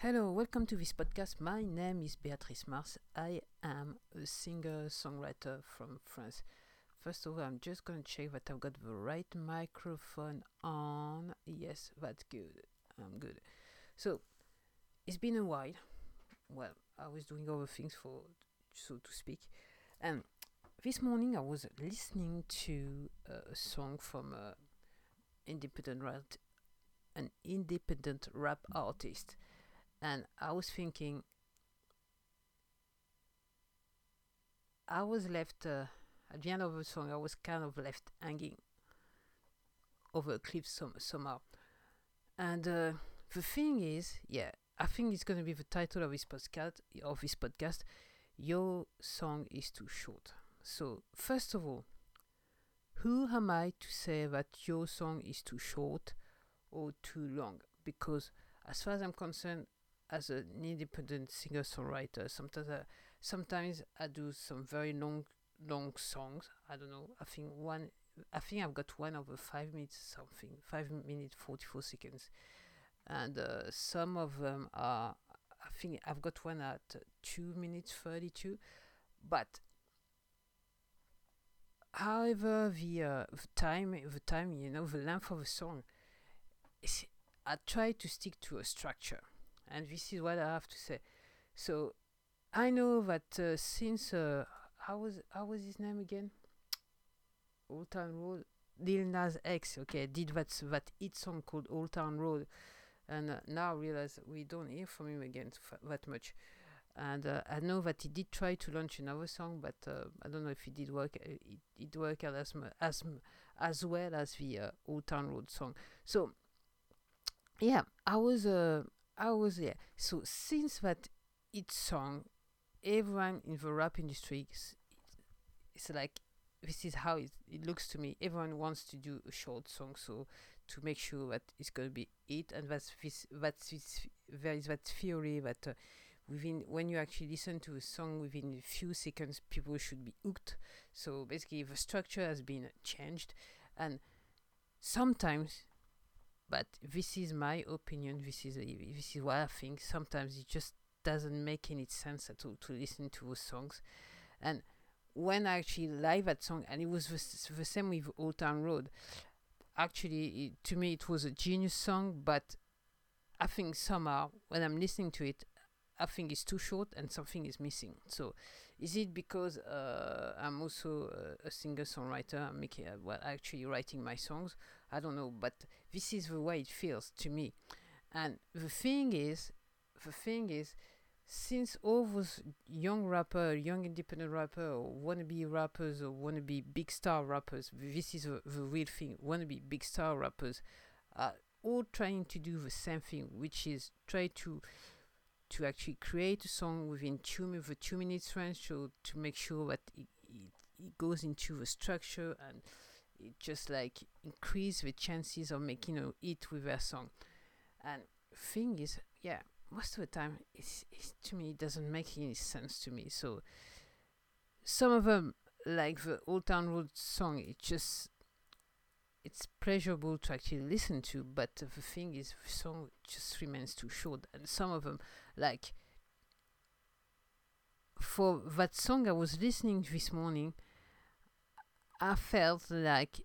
Hello, welcome to this podcast. My name is Beatrice Mars. I am a singer songwriter from France. First of all, I'm just going to check that I've got the right microphone on. Yes, that's good. I'm good. So, it's been a while. Well, I was doing other things for, so to speak. And this morning I was listening to uh, a song from a independent rap, an independent rap artist and I was thinking, I was left uh, at the end of the song. I was kind of left hanging over a cliff some, somehow. And uh, the thing is, yeah, I think it's going to be the title of this podcast. Of this podcast, your song is too short. So first of all, who am I to say that your song is too short or too long? Because as far as I'm concerned, as an independent singer songwriter. Sometimes I, sometimes I do some very long long songs. I don't know. I think one. I think I've got one over five minutes something. Five minutes forty four seconds, and uh, some of them are. I think I've got one at two minutes thirty two, but. However, the, uh, the time, the time, you know, the length of a song, I try to stick to a structure and this is what I have to say. So I know that uh, since uh, how was how was his name again? Old Town Road. Lil Nas X, okay, did that that hit song called Old Town Road, and uh, now realize we don't hear from him again that much. And uh, I know that he did try to launch another song, but uh, I don't know if it did work. Uh, it, it worked as as as well as the uh, Old Town Road song. So yeah, I was uh, I was there. So since that it song, everyone in the rap industry, it's, it's like this is how it, it looks to me. Everyone wants to do a short song, so to make sure that it's going to be it, and that's this that's this there is that theory that uh, within when you actually listen to a song within a few seconds, people should be hooked. So basically, the structure has been changed, and sometimes but this is my opinion. This is this is what I think. Sometimes it just doesn't make any sense at all to listen to those songs, and when I actually live that song, and it was the, the same with Old Town Road. Actually, it, to me, it was a genius song, but I think somehow when I'm listening to it, I think it's too short and something is missing. So, is it because uh, I'm also a, a singer songwriter? I'm making uh, well, actually writing my songs. I don't know, but this is the way it feels to me. And the thing is, the thing is, since all those young rapper, young independent rapper, wannabe rappers, or wannabe big star rappers, this is the, the real thing. Wannabe big star rappers are all trying to do the same thing, which is try to to actually create a song within two the two minutes range, so to make sure that it, it, it goes into the structure and just like increase the chances of making a hit with their song. And thing is, yeah, most of the time, it's, it's to me it doesn't make any sense to me. So some of them, like the Old Town Road song, it just it's pleasurable to actually listen to, but the thing is, the song just remains too short. And some of them, like for that song I was listening this morning, I felt like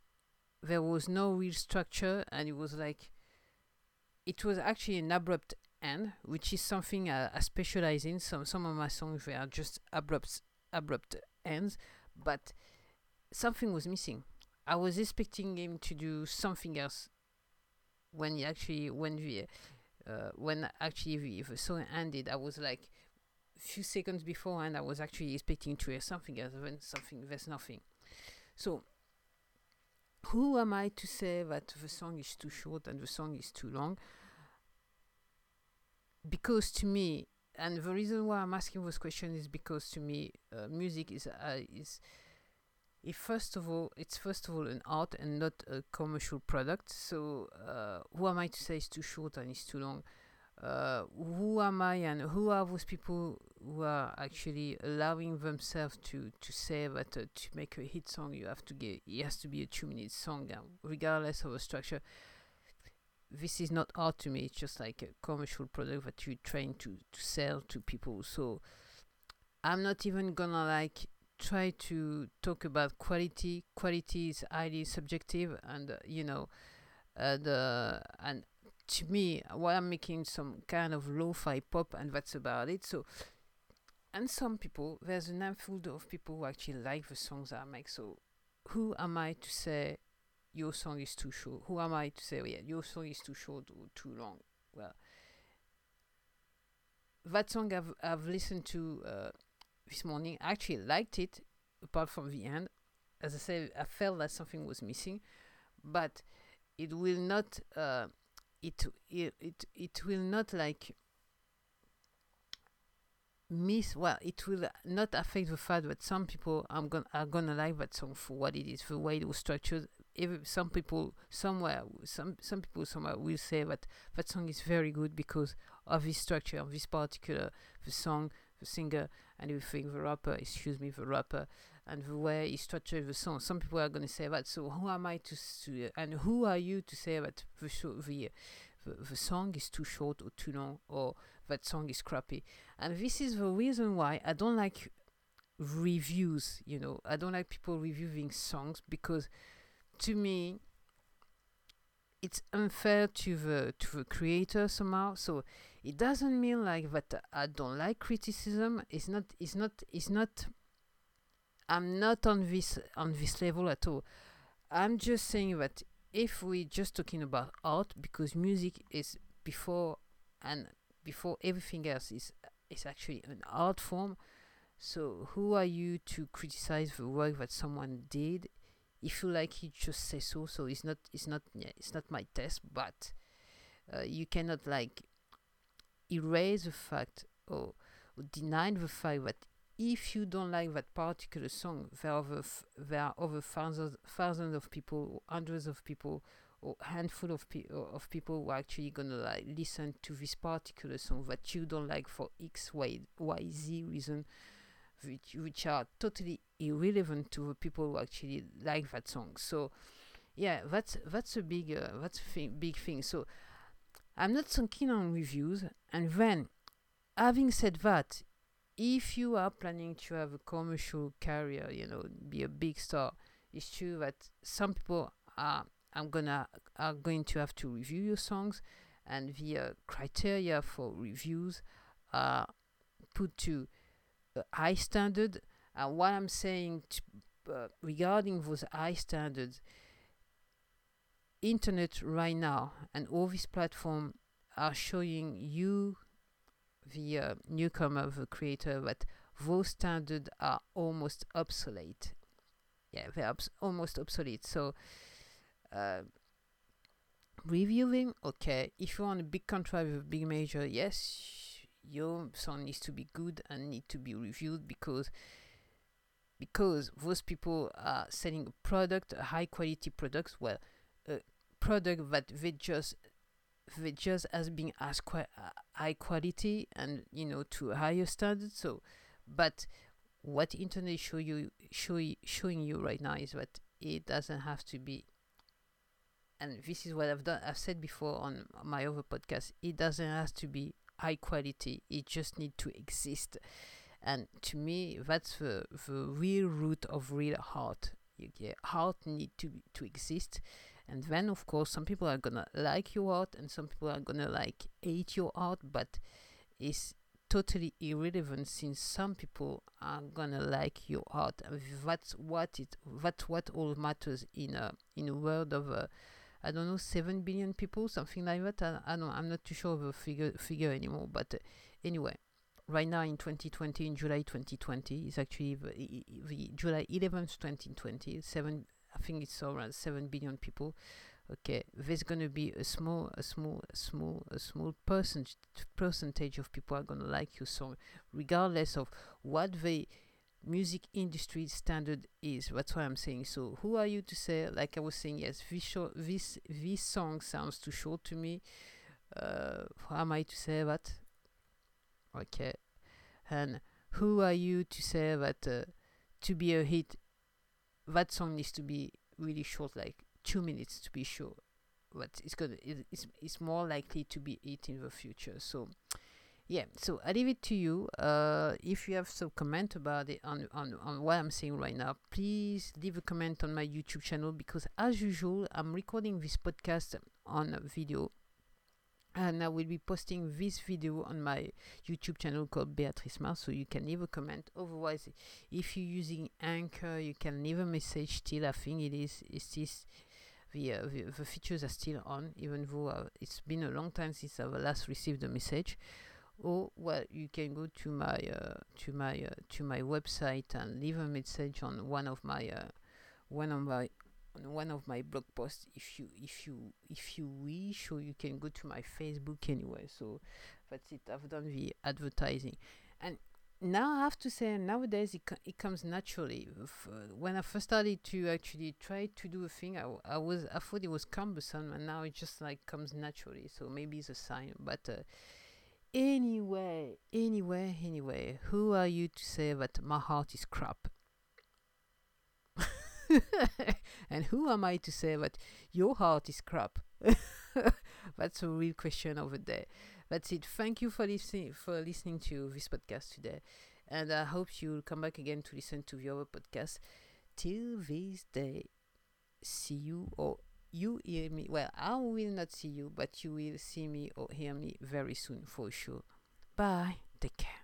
there was no real structure, and it was like it was actually an abrupt end, which is something I, I specialize in. Some some of my songs were just abrupt abrupt ends, but something was missing. I was expecting him to do something else when he actually when the uh, when actually the, the song ended. I was like a few seconds before, and I was actually expecting to hear something else. When something there's nothing. So, who am I to say that the song is too short and the song is too long? Because to me, and the reason why I'm asking this question is because to me, uh, music is uh, is if first of all it's first of all an art and not a commercial product. So uh, who am I to say it's too short and it's too long? Uh, who am I and who are those people who are actually allowing themselves to to say that uh, to make a hit song you have to get it has to be a two minute song uh, regardless of the structure this is not art to me. It's just like a commercial product that you train to to sell to people. So I'm not even gonna like try to talk about quality. Quality is highly subjective, and uh, you know, uh, the and to me, while I'm making some kind of lo-fi pop, and that's about it. So, and some people, there's a handful of people who actually like the songs I make. So, who am I to say your song is too short? Who am I to say, oh, yeah, your song is too short or too long? Well, that song I've I've listened to uh, this morning. I actually liked it, apart from the end. As I said, I felt that something was missing, but it will not. Uh, it it it will not like miss well it will not affect the fact that some people are gonna are gonna like that song for what it is the way it was structured. If some people somewhere some some people somewhere will say that that song is very good because of this structure of this particular the song the singer and everything the rapper excuse me the rapper and the way he structured the song some people are going to say that so who am i to, to and who are you to say that the, the the, the song is too short or too long or that song is crappy? And this is the reason why i don't like reviews you know? I don't like people reviewing songs because to me it's unfair to the to the creator somehow. So it doesn't mean like that i don't like criticism. It's not it's not it's not i'm not on this on this level at all i'm just saying that if we're just talking about art, because music is before and before everything else is is actually an art form. So who are you to criticize the work that someone did? If you like it, just say so. So it's not it's not yeah, it's not my test, but uh, you cannot like erase the fact or, or deny the fact that if you don't like that particular song, there are f- there are over thousands, thousands of people, hundreds of people, or handful of, pe- of people who are actually gonna like listen to this particular song that you don't like for X, Y, Y, Z reason, which, which are totally irrelevant to the people who actually like that song. So, yeah, that's that's a big uh, that's a thing, big thing. So, I'm not so keen on reviews. And then, having said that, if you are planning to have a commercial career, you know, be a big star, it's true that some people are I'm gonna are going to have to review your songs, and the uh, criteria for reviews are put to a high standard. And what I'm saying to, uh, regarding those high standards, internet right now and all these platforms are showing you the uh, newcomer, the creator, that those standards are almost obsolete. Yeah, they're obs- almost obsolete. So, uh, reviewing, okay, if you want a big contract with a big major, yes, your song needs to be good and need to be reviewed because because those people are selling a product, a high quality product, well, a product that they just just as being as uh, high quality and you know to a higher standard so but what internet show you show showing you right now is that it doesn't have to be. And this is what I've done I've said before on my other podcast it doesn't have to be high quality it just need to exist. And to me that's the the real root of real art you get art need to to exist and then of course some people are gonna like your art and some people are gonna like hate your art but it's totally irrelevant since some people are gonna like your art and that's what it that's what all matters in a in a world of uh, I don't know seven billion people something like that. I, I don't I'm not too sure of the figure figure anymore but uh, anyway right now in 2020 in July 2020 is actually the, the July 11th 2020 seven I think it's around seven billion people. Okay, there's gonna be a small, a small, a small, a small percentage percentage of people are gonna like your song, regardless of what the music industry standard is. That's why I'm saying. So, who are you to say? Like I was saying, yes, this this this song sounds too short to me. Uh, how am I to say that? Okay, and who are you to say that uh, to be a hit that song needs to be really short, like two minutes to be sure. but it's gonna it, it's it's more likely to be it in the future. So yeah, so I leave it to you. Uh, if you have some comment about it on, on on what I'm saying right now, please leave a comment on my YouTube channel because as usual, I'm recording this podcast on video and I will be posting this video on my YouTube channel called Beatrice Mars, so you can leave a comment. Otherwise, if you're using Anchor, you can leave a message. Still, I think it is it's this the, uh, the, the features are still on, even though uh, it's been a long time since I've last received a message. Or well, you can go to my uh, to my uh, to my website and leave a message on one of my uh, one of my on one of my blog posts if you if you if you wish or you can go to my facebook anyway. So that's it. I've done the advertising. And now i have to say nowadays it, co- it comes naturally. F- uh, when i first started to actually try to do a thing I, w- I was i thought it was cumbersome and now it just like comes naturally. So maybe it's a sign but uh, anyway anyway anyway who are you to say that my heart is crap and who am I to say that your heart is crap? That's a real question over there. That's it. Thank you for listening for listening to this podcast today, and I hope you'll come back again to listen to the other podcast. Till this day, see you or you hear me. Well, I will not see you, but you will see me or hear me very soon for sure. Bye. Take care.